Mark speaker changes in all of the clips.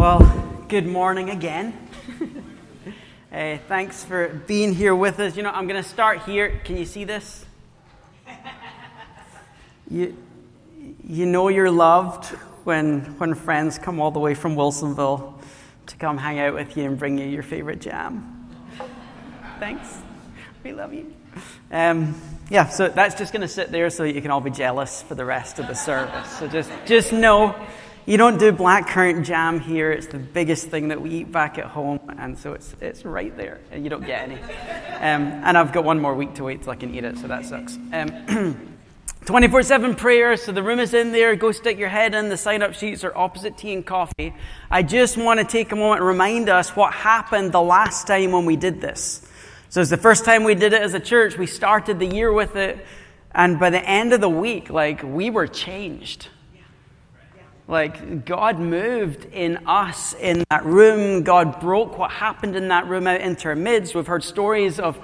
Speaker 1: Well, good morning again. uh, thanks for being here with us. You know, I'm going to start here. Can you see this? You, you know you're loved when, when friends come all the way from Wilsonville to come hang out with you and bring you your favorite jam. Thanks. We love you. Um, yeah, so that's just going to sit there so you can all be jealous for the rest of the service. So just, just know you don't do blackcurrant jam here. It's the biggest thing that we eat back at home, and so it's, it's right there, and you don't get any. Um, and I've got one more week to wait till I can eat it, so that sucks. Um, 24 7 prayer, so the room is in there. Go stick your head in. The sign up sheets are opposite tea and coffee. I just want to take a moment and remind us what happened the last time when we did this. So it's the first time we did it as a church. We started the year with it, and by the end of the week, like, we were changed. Like, God moved in us in that room. God broke what happened in that room out into our midst. We've heard stories of,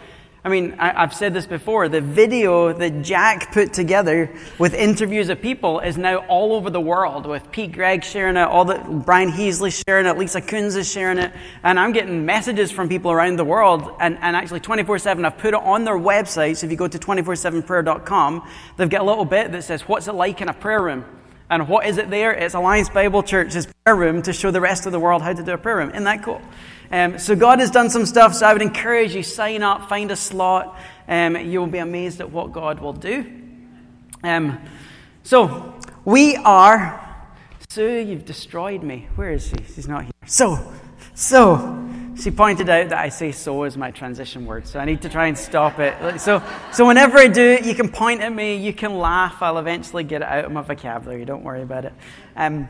Speaker 1: I mean, I, have said this before, the video that Jack put together with interviews of people is now all over the world with Pete Greig sharing it, all the, Brian Heasley sharing it, Lisa Coons is sharing it, and I'm getting messages from people around the world, and, and actually 24-7, I've put it on their website, so if you go to 247prayer.com, they've got a little bit that says, what's it like in a prayer room? And what is it there? It's Alliance Bible Church's prayer room to show the rest of the world how to do a prayer room. Isn't that cool? Um, so God has done some stuff, so I would encourage you, sign up, find a slot. Um, you will be amazed at what God will do. Um, so, we are... Sue, you've destroyed me. Where is she? She's not here. So, so, she pointed out that I say so as my transition word, so I need to try and stop it. So, so whenever I do it, you can point at me, you can laugh. I'll eventually get it out of my vocabulary. Don't worry about it. Um,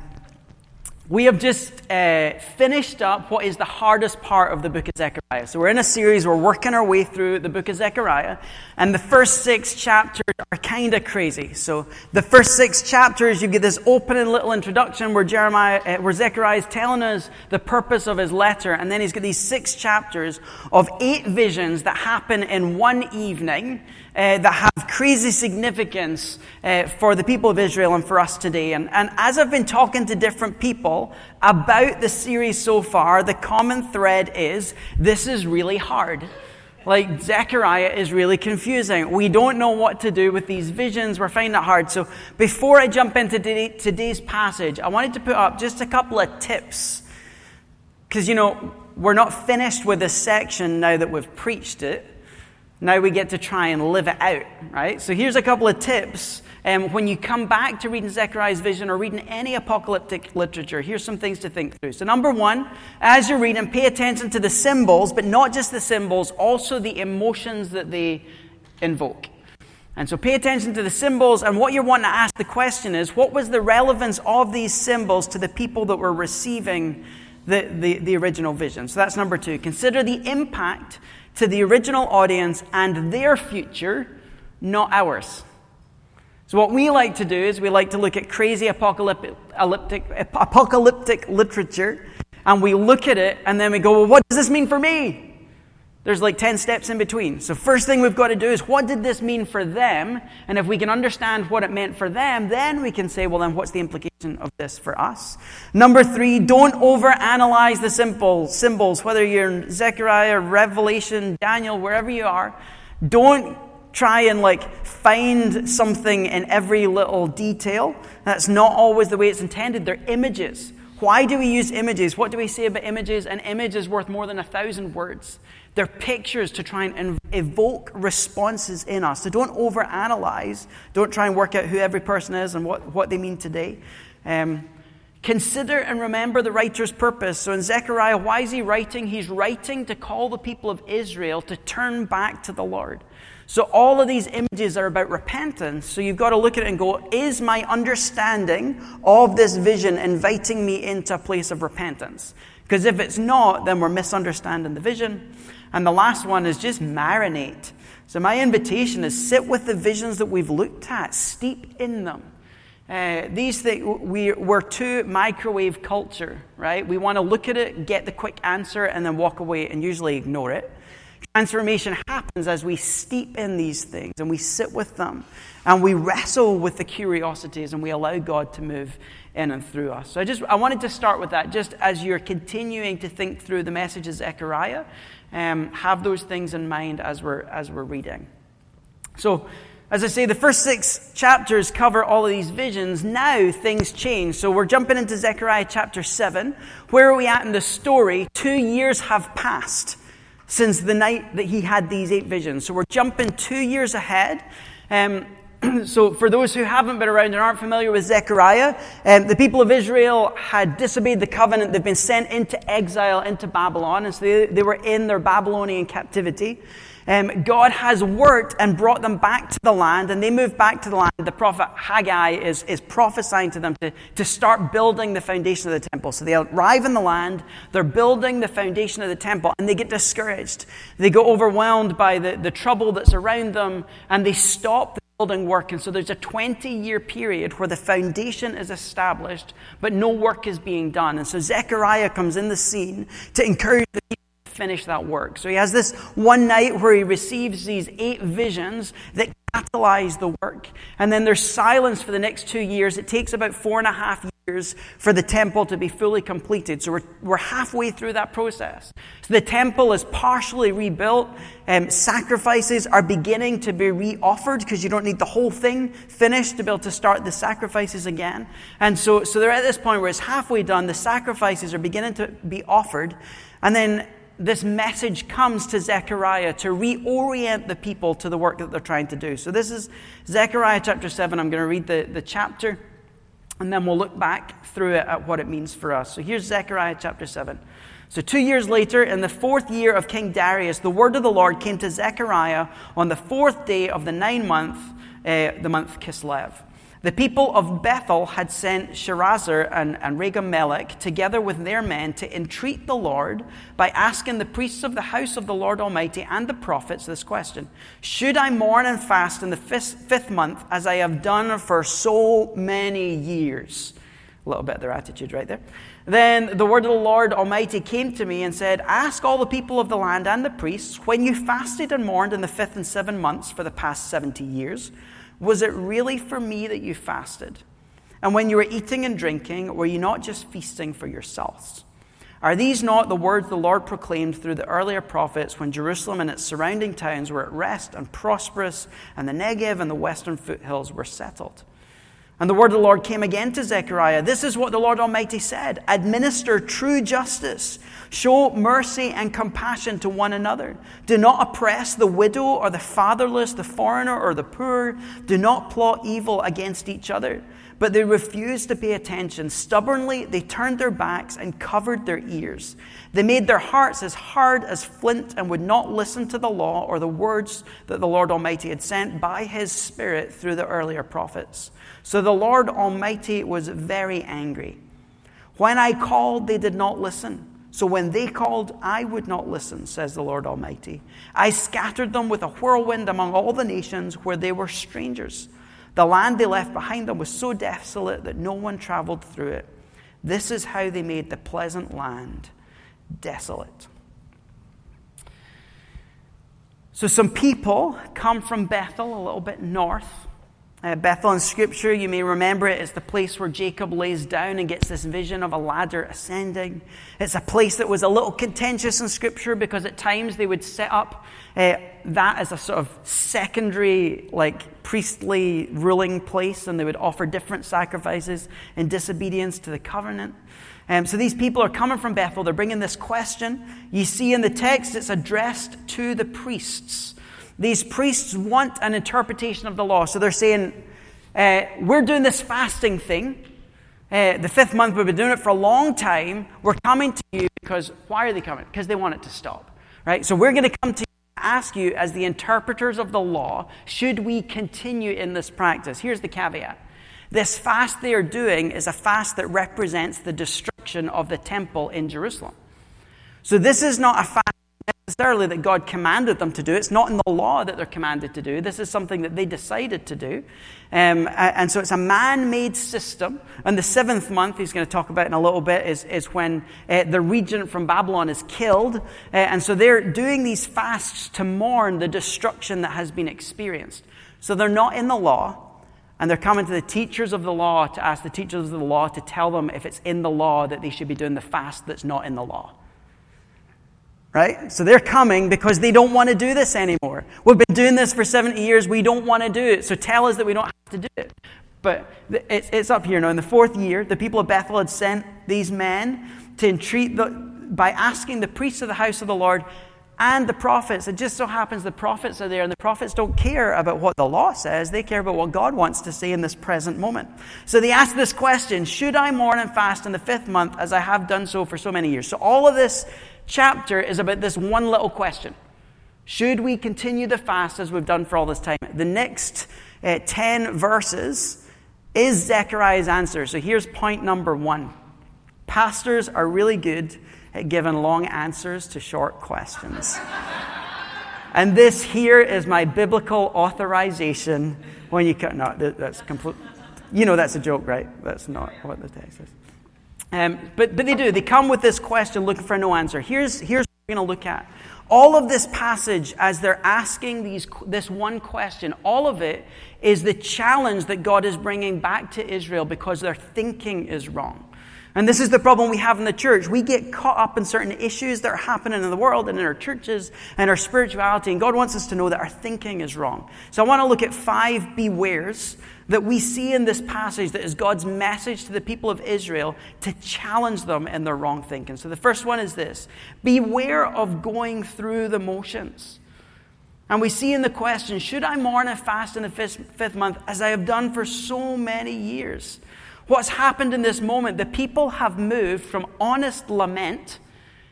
Speaker 1: we have just uh, finished up what is the hardest part of the book of Zechariah. So, we're in a series, we're working our way through the book of Zechariah, and the first six chapters are kind of crazy. So, the first six chapters, you get this opening little introduction where, Jeremiah, uh, where Zechariah is telling us the purpose of his letter, and then he's got these six chapters of eight visions that happen in one evening uh, that have crazy significance uh, for the people of Israel and for us today. And, and as I've been talking to different people about the series so far, the common thread is this is really hard. Like, Zechariah is really confusing. We don't know what to do with these visions. We're finding it hard. So, before I jump into today's passage, I wanted to put up just a couple of tips. Because, you know, we're not finished with this section now that we've preached it. Now we get to try and live it out, right? So here's a couple of tips. Um, when you come back to reading Zechariah's vision or reading any apocalyptic literature, here's some things to think through. So, number one, as you're reading, pay attention to the symbols, but not just the symbols, also the emotions that they invoke. And so pay attention to the symbols, and what you're wanting to ask the question is what was the relevance of these symbols to the people that were receiving the, the, the original vision? So that's number two. Consider the impact to the original audience and their future, not ours. So, what we like to do is we like to look at crazy apocalyptic, apocalyptic literature and we look at it and then we go, well, what does this mean for me? There's like 10 steps in between. So, first thing we've got to do is what did this mean for them? And if we can understand what it meant for them, then we can say, well, then what's the implication of this for us? Number three, don't overanalyze the symbols, whether you're in Zechariah, Revelation, Daniel, wherever you are. Don't try and like find something in every little detail. That's not always the way it's intended. They're images. Why do we use images? What do we say about images? An image is worth more than a thousand words. They're pictures to try and evoke responses in us. So don't overanalyze. Don't try and work out who every person is and what, what they mean today. Um, consider and remember the writer's purpose. So in Zechariah, why is he writing? He's writing to call the people of Israel to turn back to the Lord. So all of these images are about repentance. So you've got to look at it and go, is my understanding of this vision inviting me into a place of repentance? Because if it's not, then we're misunderstanding the vision. And the last one is just marinate. So my invitation is sit with the visions that we've looked at, steep in them. Uh, these things, we, we're too microwave culture, right? We want to look at it, get the quick answer, and then walk away and usually ignore it. Transformation happens as we steep in these things and we sit with them and we wrestle with the curiosities and we allow God to move in and through us. So I just I wanted to start with that just as you're continuing to think through the message of Zechariah, um, have those things in mind as we're as we're reading. So as I say, the first six chapters cover all of these visions. Now things change. So we're jumping into Zechariah chapter 7. Where are we at in the story? Two years have passed since the night that he had these eight visions. So we're jumping two years ahead. Um, so, for those who haven't been around and aren't familiar with Zechariah, um, the people of Israel had disobeyed the covenant. They've been sent into exile into Babylon, and so they, they were in their Babylonian captivity. Um, God has worked and brought them back to the land, and they move back to the land. The prophet Haggai is, is prophesying to them to, to start building the foundation of the temple. So they arrive in the land, they're building the foundation of the temple, and they get discouraged. They get overwhelmed by the, the trouble that's around them, and they stop the building work. And so there's a 20 year period where the foundation is established, but no work is being done. And so Zechariah comes in the scene to encourage the people finish that work. So he has this one night where he receives these eight visions that catalyze the work. And then there's silence for the next two years. It takes about four and a half years for the temple to be fully completed. So we're, we're halfway through that process. So the temple is partially rebuilt. Um, sacrifices are beginning to be re-offered because you don't need the whole thing finished to be able to start the sacrifices again. And so, so they're at this point where it's halfway done. The sacrifices are beginning to be offered. And then this message comes to Zechariah to reorient the people to the work that they're trying to do. So, this is Zechariah chapter 7. I'm going to read the, the chapter, and then we'll look back through it at what it means for us. So, here's Zechariah chapter 7. So, two years later, in the fourth year of King Darius, the word of the Lord came to Zechariah on the fourth day of the ninth month, uh, the month Kislev. The people of Bethel had sent Sharezer and, and Regem-Melech together with their men to entreat the Lord by asking the priests of the house of the Lord Almighty and the prophets this question Should I mourn and fast in the fifth, fifth month as I have done for so many years? A little bit of their attitude right there. Then the word of the Lord Almighty came to me and said, Ask all the people of the land and the priests, when you fasted and mourned in the fifth and seventh months for the past 70 years, was it really for me that you fasted? And when you were eating and drinking, were you not just feasting for yourselves? Are these not the words the Lord proclaimed through the earlier prophets when Jerusalem and its surrounding towns were at rest and prosperous, and the Negev and the western foothills were settled? And the word of the Lord came again to Zechariah. This is what the Lord Almighty said Administer true justice, show mercy and compassion to one another. Do not oppress the widow or the fatherless, the foreigner or the poor. Do not plot evil against each other. But they refused to pay attention. Stubbornly, they turned their backs and covered their ears. They made their hearts as hard as flint and would not listen to the law or the words that the Lord Almighty had sent by his Spirit through the earlier prophets. So the Lord Almighty was very angry. When I called, they did not listen. So when they called, I would not listen, says the Lord Almighty. I scattered them with a whirlwind among all the nations where they were strangers. The land they left behind them was so desolate that no one traveled through it. This is how they made the pleasant land desolate. So, some people come from Bethel, a little bit north, uh, Bethel in Scripture, you may remember it, it, is the place where Jacob lays down and gets this vision of a ladder ascending. It's a place that was a little contentious in Scripture because at times they would set up uh, that as a sort of secondary, like priestly ruling place, and they would offer different sacrifices in disobedience to the covenant. Um, so these people are coming from Bethel. They're bringing this question. You see in the text, it's addressed to the priests. These priests want an interpretation of the law. So they're saying, uh, We're doing this fasting thing. Uh, the fifth month, we've been doing it for a long time. We're coming to you because why are they coming? Because they want it to stop. Right? So we're going to come to you ask you, as the interpreters of the law, should we continue in this practice? Here's the caveat. This fast they are doing is a fast that represents the destruction of the temple in Jerusalem. So this is not a fast necessarily that God commanded them to do. It's not in the law that they're commanded to do. This is something that they decided to do. Um, and so it's a man made system. And the seventh month, he's going to talk about in a little bit, is, is when uh, the regent from Babylon is killed. Uh, and so they're doing these fasts to mourn the destruction that has been experienced. So they're not in the law. And they're coming to the teachers of the law to ask the teachers of the law to tell them if it's in the law that they should be doing the fast that's not in the law. Right? So they're coming because they don't want to do this anymore. We've been doing this for 70 years. We don't want to do it. So tell us that we don't have to do it. But it's up here now. In the fourth year, the people of Bethel had sent these men to entreat the, by asking the priests of the house of the Lord and the prophets. It just so happens the prophets are there, and the prophets don't care about what the law says. They care about what God wants to say in this present moment. So they ask this question Should I mourn and fast in the fifth month as I have done so for so many years? So all of this chapter is about this one little question Should we continue the fast as we've done for all this time? The next uh, 10 verses is Zechariah's answer. So here's point number one Pastors are really good given long answers to short questions. and this here is my biblical authorization when you cut. No, that's complete. You know that's a joke, right? That's not what the text is. Um, but, but they do. They come with this question looking for no answer. Here's, here's what we're going to look at. All of this passage, as they're asking these, this one question, all of it is the challenge that God is bringing back to Israel because their thinking is wrong. And this is the problem we have in the church. We get caught up in certain issues that are happening in the world and in our churches and our spirituality. And God wants us to know that our thinking is wrong. So I want to look at five bewares that we see in this passage that is God's message to the people of Israel to challenge them in their wrong thinking. So the first one is this Beware of going through the motions. And we see in the question, Should I mourn and fast in the fifth, month as I have done for so many years? What's happened in this moment? The people have moved from honest lament.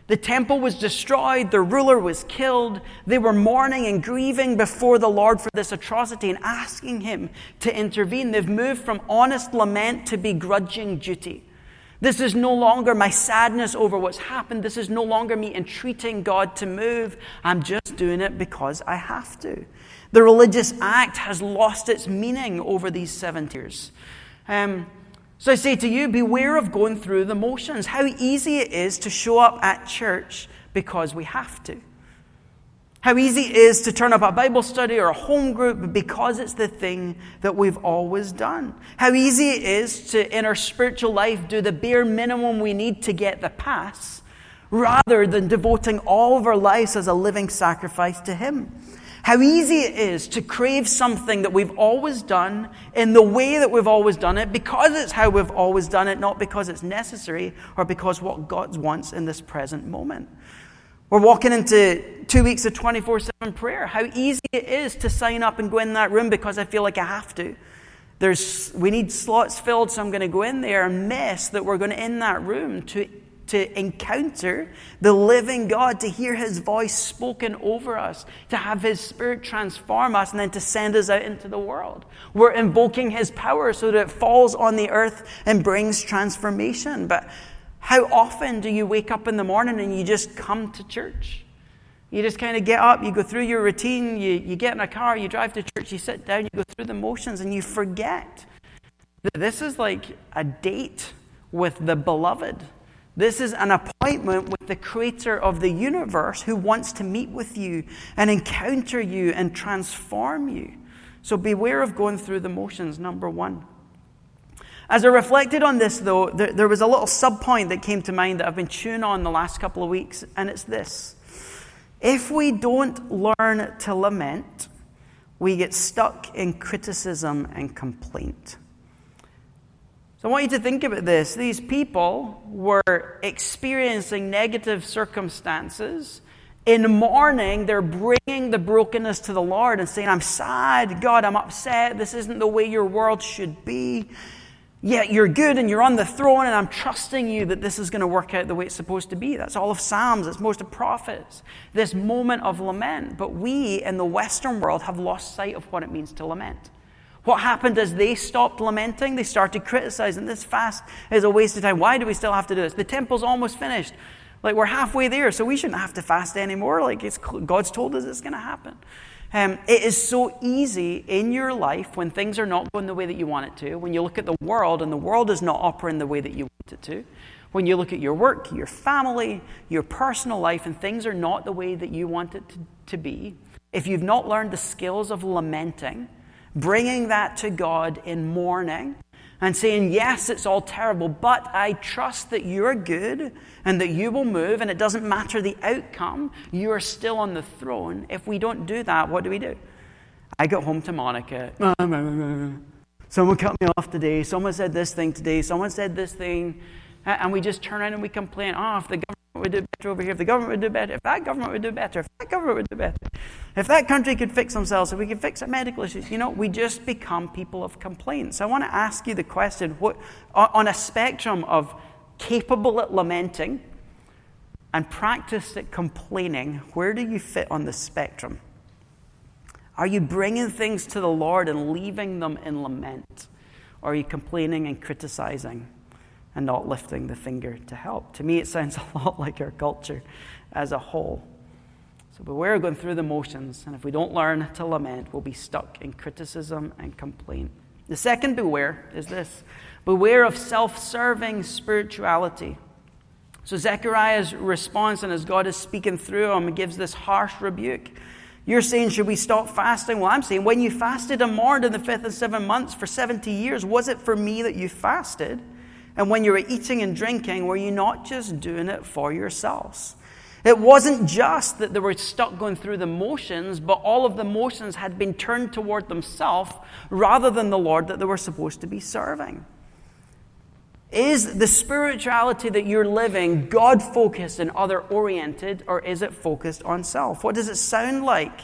Speaker 1: The temple was destroyed, the ruler was killed. They were mourning and grieving before the Lord for this atrocity and asking Him to intervene. They've moved from honest lament to begrudging duty. This is no longer my sadness over what's happened. This is no longer me entreating God to move. I'm just doing it because I have to. The religious act has lost its meaning over these seven years. Um, so I say to you, beware of going through the motions. How easy it is to show up at church because we have to. How easy it is to turn up a Bible study or a home group because it's the thing that we've always done. How easy it is to, in our spiritual life, do the bare minimum we need to get the pass rather than devoting all of our lives as a living sacrifice to Him. How easy it is to crave something that we've always done in the way that we've always done it because it's how we've always done it, not because it's necessary or because what God wants in this present moment. We're walking into two weeks of 24 7 prayer. How easy it is to sign up and go in that room because I feel like I have to. There's, we need slots filled, so I'm going to go in there and miss that we're going to in that room to to encounter the living God, to hear His voice spoken over us, to have His Spirit transform us, and then to send us out into the world. We're invoking His power so that it falls on the earth and brings transformation. But how often do you wake up in the morning and you just come to church? You just kind of get up, you go through your routine, you, you get in a car, you drive to church, you sit down, you go through the motions, and you forget that this is like a date with the beloved this is an appointment with the creator of the universe who wants to meet with you and encounter you and transform you. So beware of going through the motions, number one. As I reflected on this, though, there, there was a little subpoint that came to mind that I've been chewing on the last couple of weeks, and it's this. If we don't learn to lament, we get stuck in criticism and complaint. So I want you to think about this. These people were experiencing negative circumstances. In mourning, they're bringing the brokenness to the Lord and saying, I'm sad, God, I'm upset. This isn't the way your world should be. Yet you're good and you're on the throne, and I'm trusting you that this is going to work out the way it's supposed to be. That's all of Psalms, it's most of prophets. This moment of lament. But we in the Western world have lost sight of what it means to lament. What happened as they stopped lamenting? They started criticizing. This fast is a waste of time. Why do we still have to do this? The temple's almost finished. Like we're halfway there, so we shouldn't have to fast anymore. Like God's told us it's going to happen. Um, it is so easy in your life when things are not going the way that you want it to, when you look at the world and the world is not operating the way that you want it to, when you look at your work, your family, your personal life, and things are not the way that you want it to, to be, if you've not learned the skills of lamenting, bringing that to God in mourning, and saying, Yes, it's all terrible, but I trust that you're good and that you will move, and it doesn't matter the outcome, you are still on the throne. If we don't do that, what do we do? I got home to Monica. Someone cut me off today. Someone said this thing today. Someone said this thing. And we just turn around and we complain, oh, if the would do better over here, if the government would do better, if that government would do better, if that government would do better, if that country could fix themselves, if we could fix our medical issues, you know, we just become people of complaints. I want to ask you the question what, on a spectrum of capable at lamenting and practiced at complaining, where do you fit on the spectrum? Are you bringing things to the Lord and leaving them in lament? Or are you complaining and criticizing? And not lifting the finger to help. To me, it sounds a lot like our culture as a whole. So beware of going through the motions, and if we don't learn to lament, we'll be stuck in criticism and complaint. The second beware is this beware of self serving spirituality. So Zechariah's response, and as God is speaking through him, gives this harsh rebuke. You're saying, should we stop fasting? Well, I'm saying, when you fasted and mourned in the fifth and seventh months for 70 years, was it for me that you fasted? And when you were eating and drinking, were you not just doing it for yourselves? It wasn't just that they were stuck going through the motions, but all of the motions had been turned toward themselves rather than the Lord that they were supposed to be serving. Is the spirituality that you're living God focused and other oriented, or is it focused on self? What does it sound like?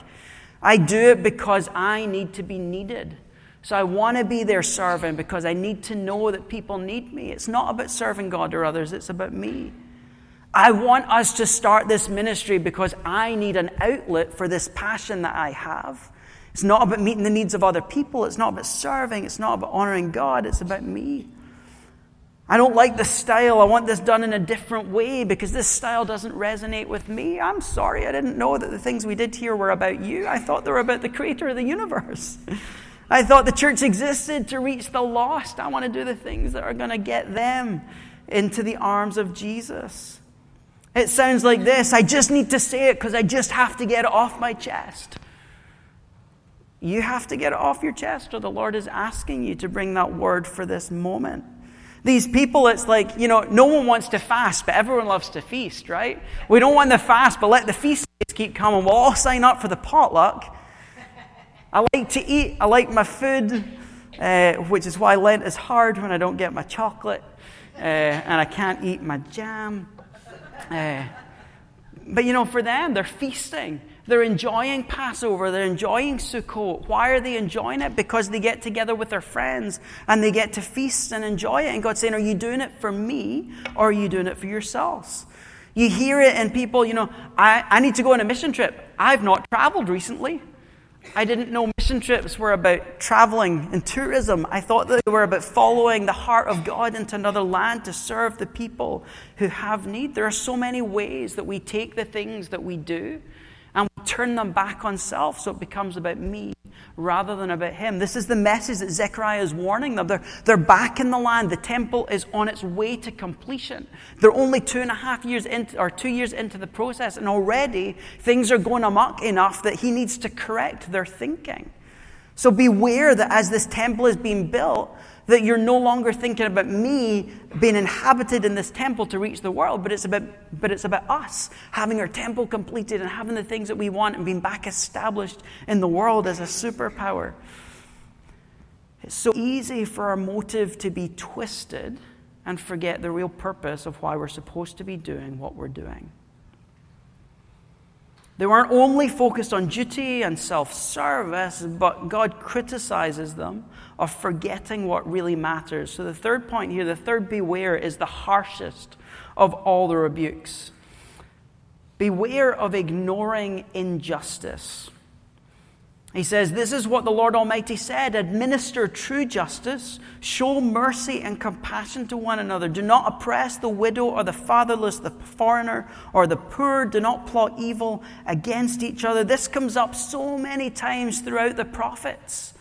Speaker 1: I do it because I need to be needed. So I want to be their servant because I need to know that people need me. It's not about serving God or others, it's about me. I want us to start this ministry because I need an outlet for this passion that I have. It's not about meeting the needs of other people. It's not about serving. It's not about honoring God. It's about me. I don't like the style. I want this done in a different way because this style doesn't resonate with me. I'm sorry. I didn't know that the things we did here were about you. I thought they were about the creator of the universe. I thought the church existed to reach the lost. I want to do the things that are going to get them into the arms of Jesus. It sounds like this I just need to say it because I just have to get it off my chest. You have to get it off your chest, or the Lord is asking you to bring that word for this moment. These people, it's like, you know, no one wants to fast, but everyone loves to feast, right? We don't want to fast, but let the feast keep coming. We'll all sign up for the potluck I like to eat, I like my food, uh, which is why Lent is hard when I don't get my chocolate uh, and I can't eat my jam. Uh, but you know, for them, they're feasting. They're enjoying Passover. They're enjoying Sukkot. Why are they enjoying it? Because they get together with their friends and they get to feast and enjoy it. And God's saying, Are you doing it for me or are you doing it for yourselves? You hear it and people, you know, I, I need to go on a mission trip. I've not traveled recently. I didn't know mission trips were about traveling and tourism. I thought they were about following the heart of God into another land to serve the people who have need. There are so many ways that we take the things that we do and we turn them back on self so it becomes about me rather than about him. This is the message that Zechariah is warning them. They're, they're back in the land. The temple is on its way to completion. They're only two and a half years into, or two years into the process, and already things are going amok enough that he needs to correct their thinking. So beware that as this temple is being built, that you're no longer thinking about me being inhabited in this temple to reach the world, but it's about, but it's about us having our temple completed and having the things that we want and being back established in the world as a superpower. It's so easy for our motive to be twisted and forget the real purpose of why we're supposed to be doing what we're doing. They weren't only focused on duty and self service, but God criticizes them of forgetting what really matters. So, the third point here, the third beware, is the harshest of all the rebukes. Beware of ignoring injustice. He says, This is what the Lord Almighty said administer true justice, show mercy and compassion to one another. Do not oppress the widow or the fatherless, the foreigner or the poor. Do not plot evil against each other. This comes up so many times throughout the prophets.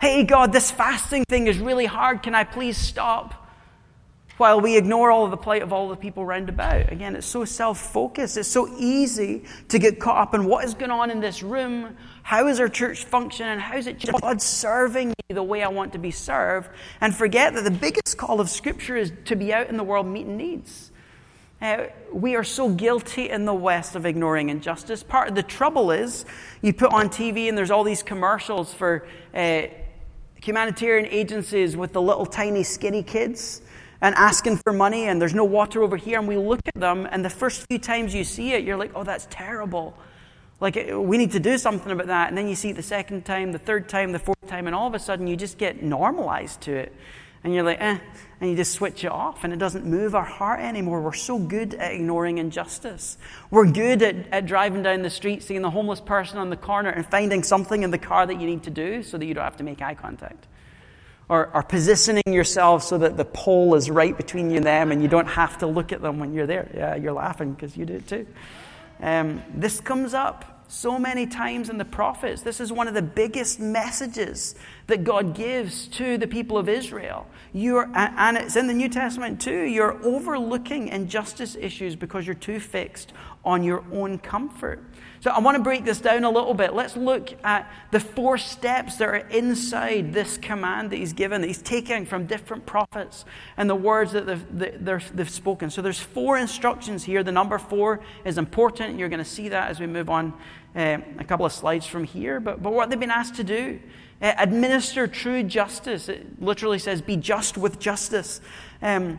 Speaker 1: Hey, God, this fasting thing is really hard. Can I please stop? While we ignore all of the plight of all the people round about. Again, it's so self focused. It's so easy to get caught up in what is going on in this room. How is our church functioning? How is it God serving me the way I want to be served? And forget that the biggest call of Scripture is to be out in the world meeting needs. Uh, we are so guilty in the West of ignoring injustice. Part of the trouble is you put on TV and there's all these commercials for uh, humanitarian agencies with the little tiny skinny kids and asking for money and there's no water over here and we look at them and the first few times you see it you're like oh that's terrible. Like we need to do something about that. And then you see it the second time the third time the fourth time and all of a sudden you just get normalized to it. And you're like eh and you just switch it off and it doesn't move our heart anymore. We're so good at ignoring injustice. We're good at, at driving down the street seeing the homeless person on the corner and finding something in the car that you need to do so that you don't have to make eye contact or, or positioning yourself so that the pole is right between you and them and you don't have to look at them when you're there. Yeah, you're laughing because you do it too. Um, this comes up so many times in the prophets. This is one of the biggest messages that God gives to the people of Israel. You're, and it's in the New Testament too. You're overlooking injustice issues because you're too fixed on your own comfort. So I want to break this down a little bit. Let's look at the four steps that are inside this command that he's given, that he's taking from different prophets and the words that they've, they've spoken. So there's four instructions here. The number four is important. You're going to see that as we move on uh, a couple of slides from here. But, but what they've been asked to do uh, administer true justice. It literally says, be just with justice. Um,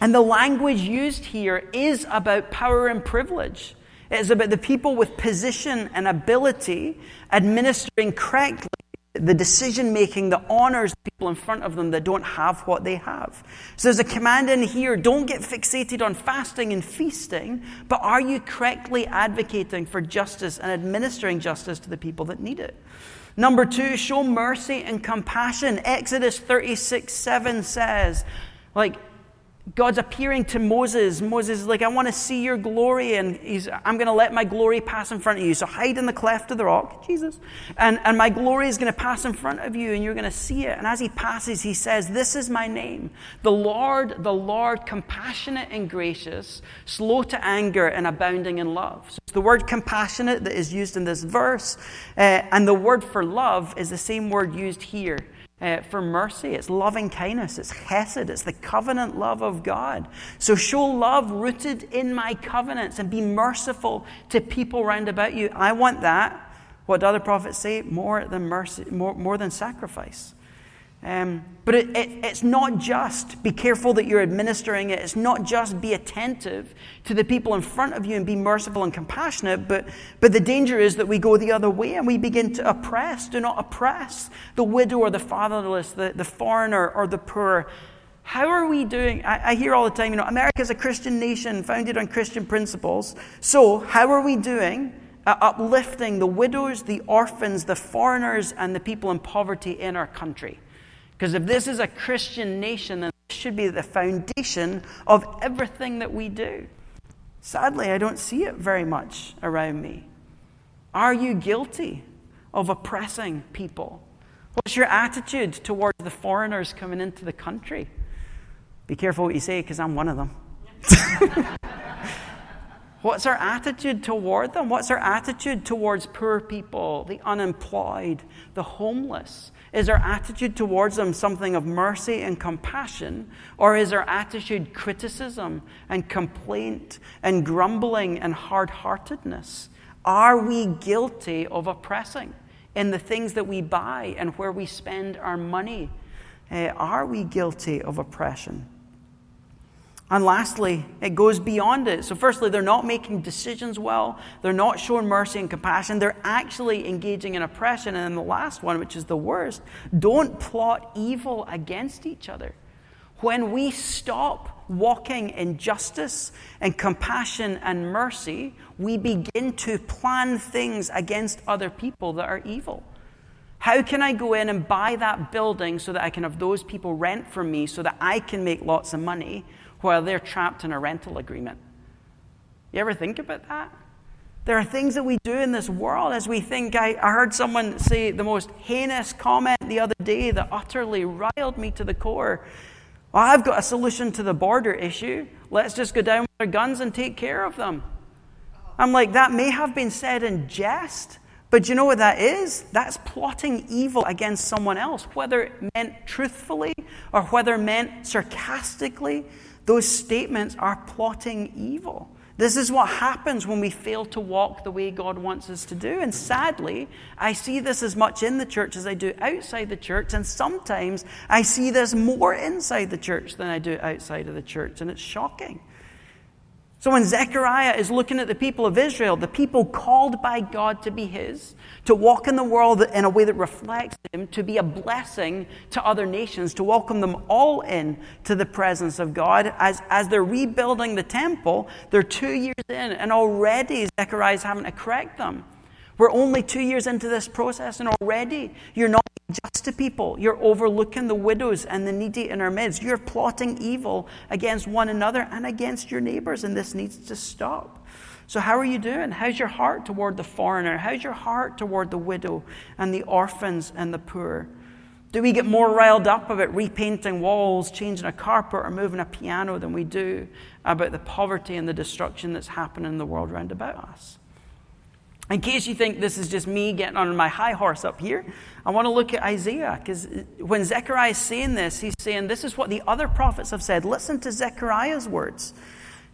Speaker 1: and the language used here is about power and privilege. It's about the people with position and ability administering correctly the decision making that honors people in front of them that don't have what they have. So there's a command in here don't get fixated on fasting and feasting, but are you correctly advocating for justice and administering justice to the people that need it? Number two, show mercy and compassion. Exodus 36 7 says, like, God's appearing to Moses. Moses is like, I want to see your glory, and he's, I'm going to let my glory pass in front of you. So hide in the cleft of the rock, Jesus. And, and my glory is going to pass in front of you, and you're going to see it. And as he passes, he says, This is my name. The Lord, the Lord, compassionate and gracious, slow to anger, and abounding in love. So it's the word compassionate that is used in this verse, uh, and the word for love is the same word used here uh, for mercy. It's loving kindness. It's chesed. It's the covenant love of God. So show love rooted in my covenants and be merciful to people round about you. I want that. What do other prophets say? More than mercy, more, more than sacrifice. Um, but it, it, it's not just be careful that you're administering it. It's not just be attentive to the people in front of you and be merciful and compassionate. But, but the danger is that we go the other way and we begin to oppress. Do not oppress the widow or the fatherless, the, the foreigner or the poor. How are we doing? I, I hear all the time, you know, America is a Christian nation founded on Christian principles. So, how are we doing uplifting the widows, the orphans, the foreigners, and the people in poverty in our country? Because if this is a Christian nation, then this should be the foundation of everything that we do. Sadly, I don't see it very much around me. Are you guilty of oppressing people? What's your attitude towards the foreigners coming into the country? Be careful what you say, because I'm one of them. What's our attitude toward them? What's our attitude towards poor people, the unemployed, the homeless? Is our attitude towards them something of mercy and compassion? Or is our attitude criticism and complaint and grumbling and hard heartedness? Are we guilty of oppressing in the things that we buy and where we spend our money? Uh, are we guilty of oppression? And lastly, it goes beyond it. So, firstly, they're not making decisions well. They're not showing mercy and compassion. They're actually engaging in oppression. And then the last one, which is the worst, don't plot evil against each other. When we stop walking in justice and compassion and mercy, we begin to plan things against other people that are evil. How can I go in and buy that building so that I can have those people rent from me so that I can make lots of money while they're trapped in a rental agreement? You ever think about that? There are things that we do in this world as we think. I, I heard someone say the most heinous comment the other day that utterly riled me to the core. Well, I've got a solution to the border issue. Let's just go down with our guns and take care of them. I'm like, that may have been said in jest, but you know what that is? That's plotting evil against someone else, whether meant truthfully or whether meant sarcastically. Those statements are plotting evil. This is what happens when we fail to walk the way God wants us to do. And sadly, I see this as much in the church as I do outside the church. And sometimes I see this more inside the church than I do outside of the church. And it's shocking. So when Zechariah is looking at the people of Israel, the people called by God to be his, to walk in the world in a way that reflects him, to be a blessing to other nations, to welcome them all in to the presence of God, as, as they're rebuilding the temple, they're two years in, and already Zechariah is having to correct them. We're only two years into this process, and already you're not just to people. You're overlooking the widows and the needy in our midst. You're plotting evil against one another and against your neighbors, and this needs to stop. So, how are you doing? How's your heart toward the foreigner? How's your heart toward the widow and the orphans and the poor? Do we get more riled up about repainting walls, changing a carpet, or moving a piano than we do about the poverty and the destruction that's happening in the world round about us? In case you think this is just me getting on my high horse up here, I want to look at Isaiah because when Zechariah is saying this, he's saying this is what the other prophets have said. Listen to Zechariah's words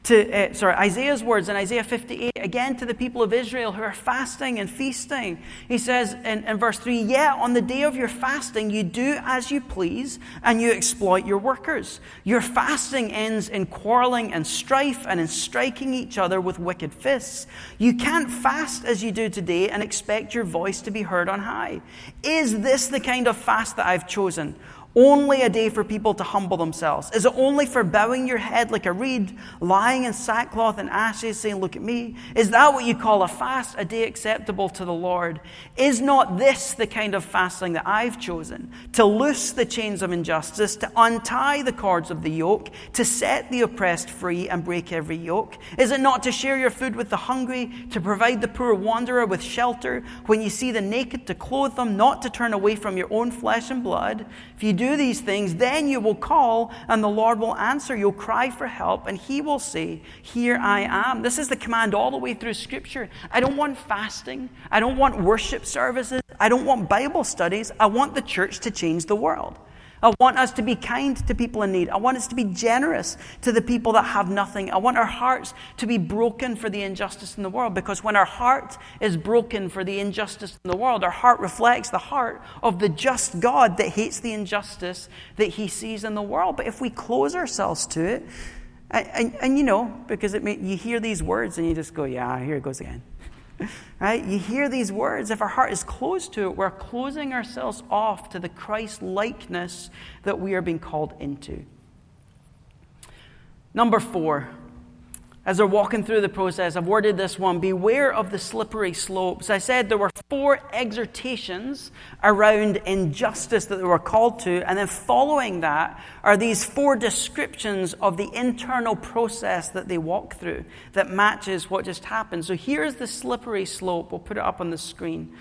Speaker 1: to, uh, sorry, Isaiah's words in Isaiah 58, again to the people of Israel who are fasting and feasting. He says in, in verse 3 Yeah, on the day of your fasting, you do as you please and you exploit your workers. Your fasting ends in quarreling and strife and in striking each other with wicked fists. You can't fast as you do today and expect your voice to be heard on high. Is this the kind of fast that I've chosen? Only a day for people to humble themselves? Is it only for bowing your head like a reed, lying in sackcloth and ashes, saying, Look at me? Is that what you call a fast, a day acceptable to the Lord? Is not this the kind of fasting that I've chosen? To loose the chains of injustice, to untie the cords of the yoke, to set the oppressed free and break every yoke? Is it not to share your food with the hungry, to provide the poor wanderer with shelter, when you see the naked, to clothe them, not to turn away from your own flesh and blood? If you do these things, then you will call and the Lord will answer. You'll cry for help and he will say, Here I am. This is the command all the way through Scripture. I don't want fasting. I don't want worship services. I don't want Bible studies. I want the church to change the world. I want us to be kind to people in need. I want us to be generous to the people that have nothing. I want our hearts to be broken for the injustice in the world because when our heart is broken for the injustice in the world, our heart reflects the heart of the just God that hates the injustice that he sees in the world. But if we close ourselves to it, and, and, and you know, because it may, you hear these words and you just go, yeah, here it goes again. right? You hear these words. If our heart is closed to it, we're closing ourselves off to the Christ likeness that we are being called into. Number four, as they're walking through the process, I've worded this one beware of the slippery slopes. I said there were four exhortations around injustice that they were called to, and then following that are these four descriptions of the internal process that they walk through that matches what just happened. So here's the slippery slope. We'll put it up on the screen.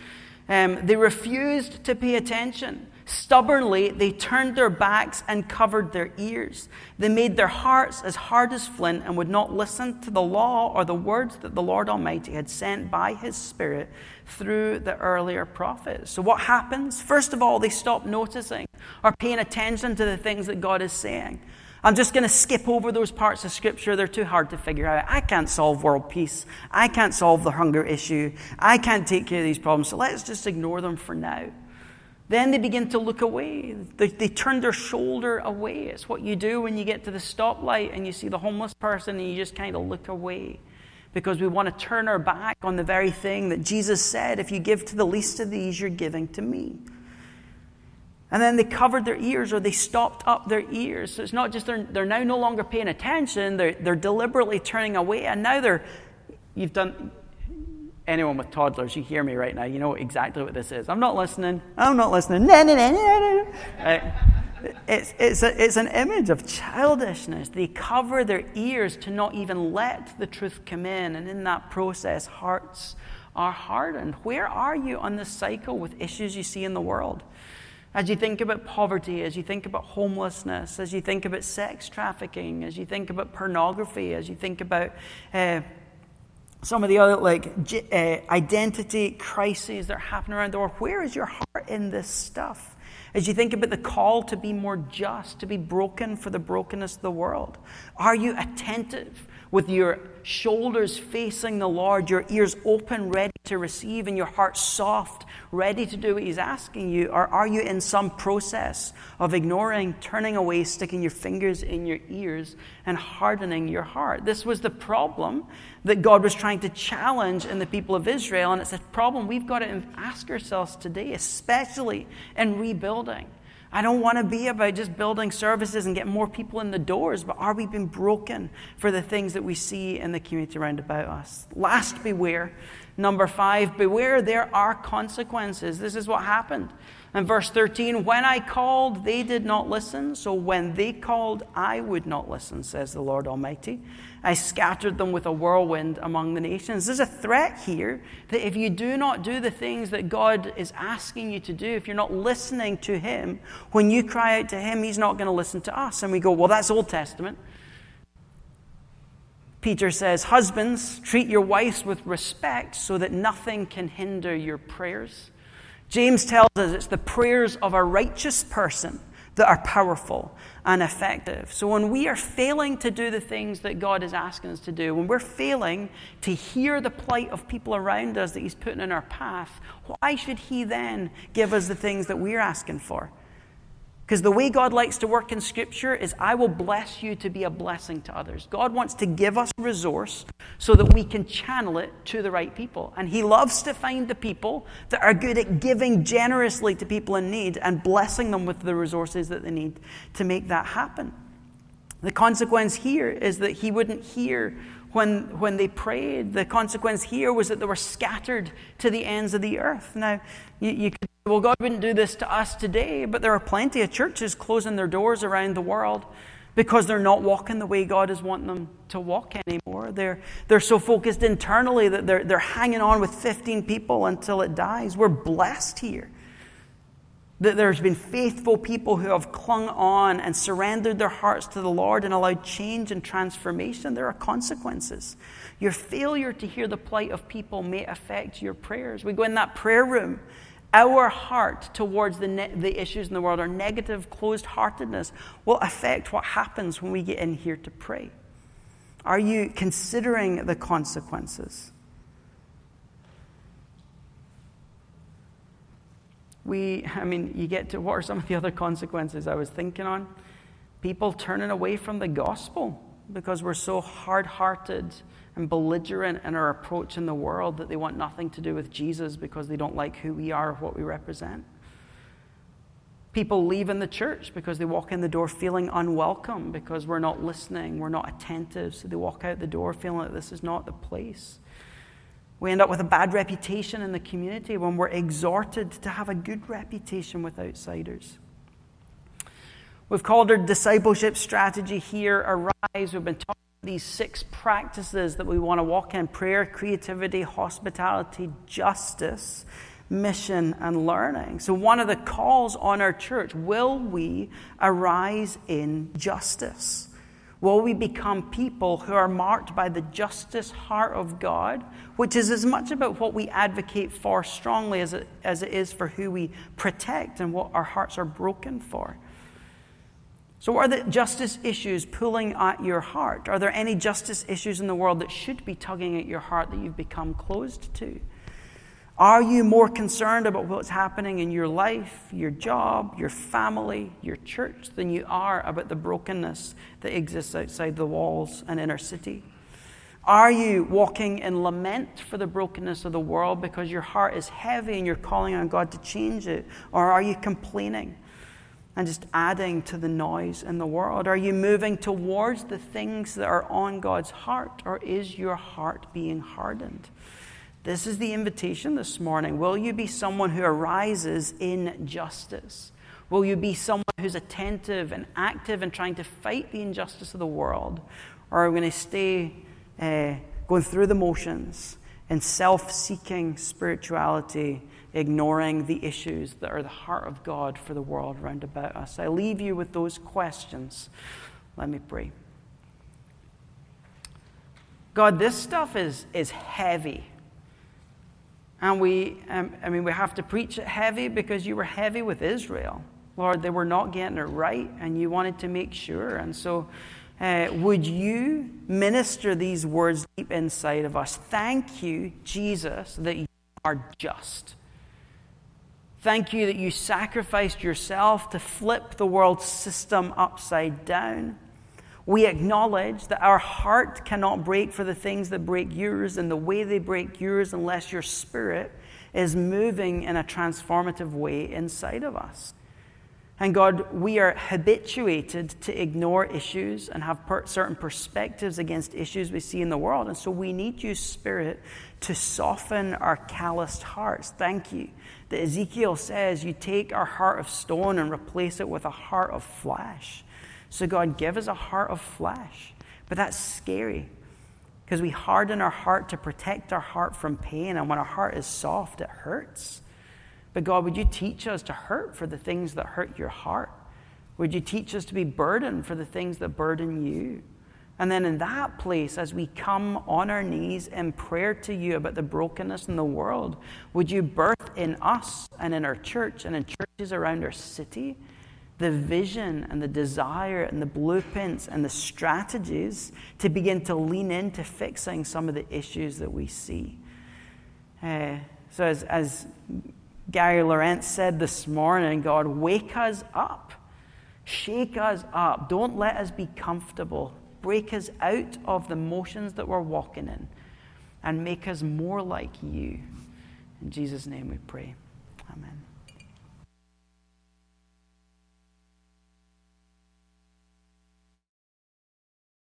Speaker 1: Um, they refused to pay attention. Stubbornly, they turned their backs and covered their ears. They made their hearts as hard as flint and would not listen to the law or the words that the Lord Almighty had sent by His Spirit through the earlier prophets. So, what happens? First of all, they stop noticing or paying attention to the things that God is saying. I'm just going to skip over those parts of Scripture. They're too hard to figure out. I can't solve world peace. I can't solve the hunger issue. I can't take care of these problems. So let's just ignore them for now. Then they begin to look away. They, they, turn their shoulder away. It's what you do when you get to the stoplight and you see the homeless person and you just kind of look away. Because we want to turn our back on the very thing that Jesus said if you give to the least of these, you're giving to me. And then they covered their ears or they stopped up their ears. So it's not just they're, they're now no longer paying attention, they're, they're deliberately turning away. And now they're, you've done, anyone with toddlers, you hear me right now, you know exactly what this is. I'm not listening. I'm not listening. No, no, no, no, no. Right? It's, it's, a, it's an image of childishness. They cover their ears to not even let the truth come in. And in that process, hearts are hardened. Where are you on this cycle with issues you see in the world? As you think about poverty, as you think about homelessness, as you think about sex trafficking, as you think about pornography, as you think about uh, some of the other like uh, identity crises that are happening around the world, where is your heart in this stuff? As you think about the call to be more just, to be broken for the brokenness of the world, are you attentive with your shoulders facing the Lord, your ears open, ready to receive, and your heart soft, ready to do what He's asking you? Or are you in some process of ignoring, turning away, sticking your fingers in your ears, and hardening your heart? This was the problem that God was trying to challenge in the people of Israel, and it's a problem we've got to ask ourselves today, especially in rebuilding. I don't want to be about just building services and getting more people in the doors, but are we being broken for the things that we see in the community around about us? Last, beware. Number five, beware, there are consequences. This is what happened. In verse 13, when I called, they did not listen. So when they called, I would not listen, says the Lord Almighty. I scattered them with a whirlwind among the nations. There's a threat here that if you do not do the things that God is asking you to do, if you're not listening to Him, when you cry out to Him, He's not going to listen to us. And we go, well, that's Old Testament. Peter says, Husbands, treat your wives with respect so that nothing can hinder your prayers. James tells us it's the prayers of a righteous person that are powerful and effective. So when we are failing to do the things that God is asking us to do, when we're failing to hear the plight of people around us that He's putting in our path, why should He then give us the things that we're asking for? Because the way God likes to work in Scripture is, I will bless you to be a blessing to others. God wants to give us resource so that we can channel it to the right people. And He loves to find the people that are good at giving generously to people in need and blessing them with the resources that they need to make that happen. The consequence here is that He wouldn't hear when, when they prayed. The consequence here was that they were scattered to the ends of the earth. Now, you, you could say, well, God wouldn't do this to us today, but there are plenty of churches closing their doors around the world because they're not walking the way God is wanting them to walk anymore. They're, they're so focused internally that they're, they're hanging on with 15 people until it dies. We're blessed here. That there's been faithful people who have clung on and surrendered their hearts to the Lord and allowed change and transformation. There are consequences. Your failure to hear the plight of people may affect your prayers. We go in that prayer room. Our heart towards the, ne- the issues in the world, our negative closed heartedness, will affect what happens when we get in here to pray. Are you considering the consequences? We, I mean, you get to what are some of the other consequences I was thinking on? People turning away from the gospel because we're so hard hearted and belligerent in our approach in the world that they want nothing to do with Jesus because they don't like who we are or what we represent. People leaving the church because they walk in the door feeling unwelcome because we're not listening, we're not attentive, so they walk out the door feeling like this is not the place. We end up with a bad reputation in the community when we're exhorted to have a good reputation with outsiders. We've called our discipleship strategy here Arise. We've been talking about these six practices that we want to walk in prayer, creativity, hospitality, justice, mission, and learning. So, one of the calls on our church will we arise in justice? Will we become people who are marked by the justice heart of God, which is as much about what we advocate for strongly as it, as it is for who we protect and what our hearts are broken for? So, are the justice issues pulling at your heart? Are there any justice issues in the world that should be tugging at your heart that you've become closed to? Are you more concerned about what's happening in your life, your job, your family, your church than you are about the brokenness that exists outside the walls and inner city? Are you walking in lament for the brokenness of the world because your heart is heavy and you're calling on God to change it? Or are you complaining and just adding to the noise in the world? Are you moving towards the things that are on God's heart, or is your heart being hardened? This is the invitation this morning. Will you be someone who arises in justice? Will you be someone who's attentive and active in trying to fight the injustice of the world? Or are we going to stay uh, going through the motions in self seeking spirituality, ignoring the issues that are the heart of God for the world round about us? I leave you with those questions. Let me pray. God, this stuff is, is heavy. And we, um, I mean, we have to preach it heavy because you were heavy with Israel. Lord, they were not getting it right, and you wanted to make sure. And so, uh, would you minister these words deep inside of us? Thank you, Jesus, that you are just. Thank you that you sacrificed yourself to flip the world system upside down. We acknowledge that our heart cannot break for the things that break yours and the way they break yours unless your spirit is moving in a transformative way inside of us. And God, we are habituated to ignore issues and have per- certain perspectives against issues we see in the world. And so we need you, Spirit, to soften our calloused hearts. Thank you that Ezekiel says you take our heart of stone and replace it with a heart of flesh. So, God, give us a heart of flesh. But that's scary because we harden our heart to protect our heart from pain. And when our heart is soft, it hurts. But God, would you teach us to hurt for the things that hurt your heart? Would you teach us to be burdened for the things that burden you? And then in that place, as we come on our knees in prayer to you about the brokenness in the world, would you birth in us and in our church and in churches around our city the vision and the desire and the blueprints and the strategies to begin to lean into fixing some of the issues that we see? Uh, so, as, as Gary Lawrence said this morning God, wake us up, shake us up. Don't let us be comfortable. Break us out of the motions that we're walking in and make us more like you. In Jesus' name we pray.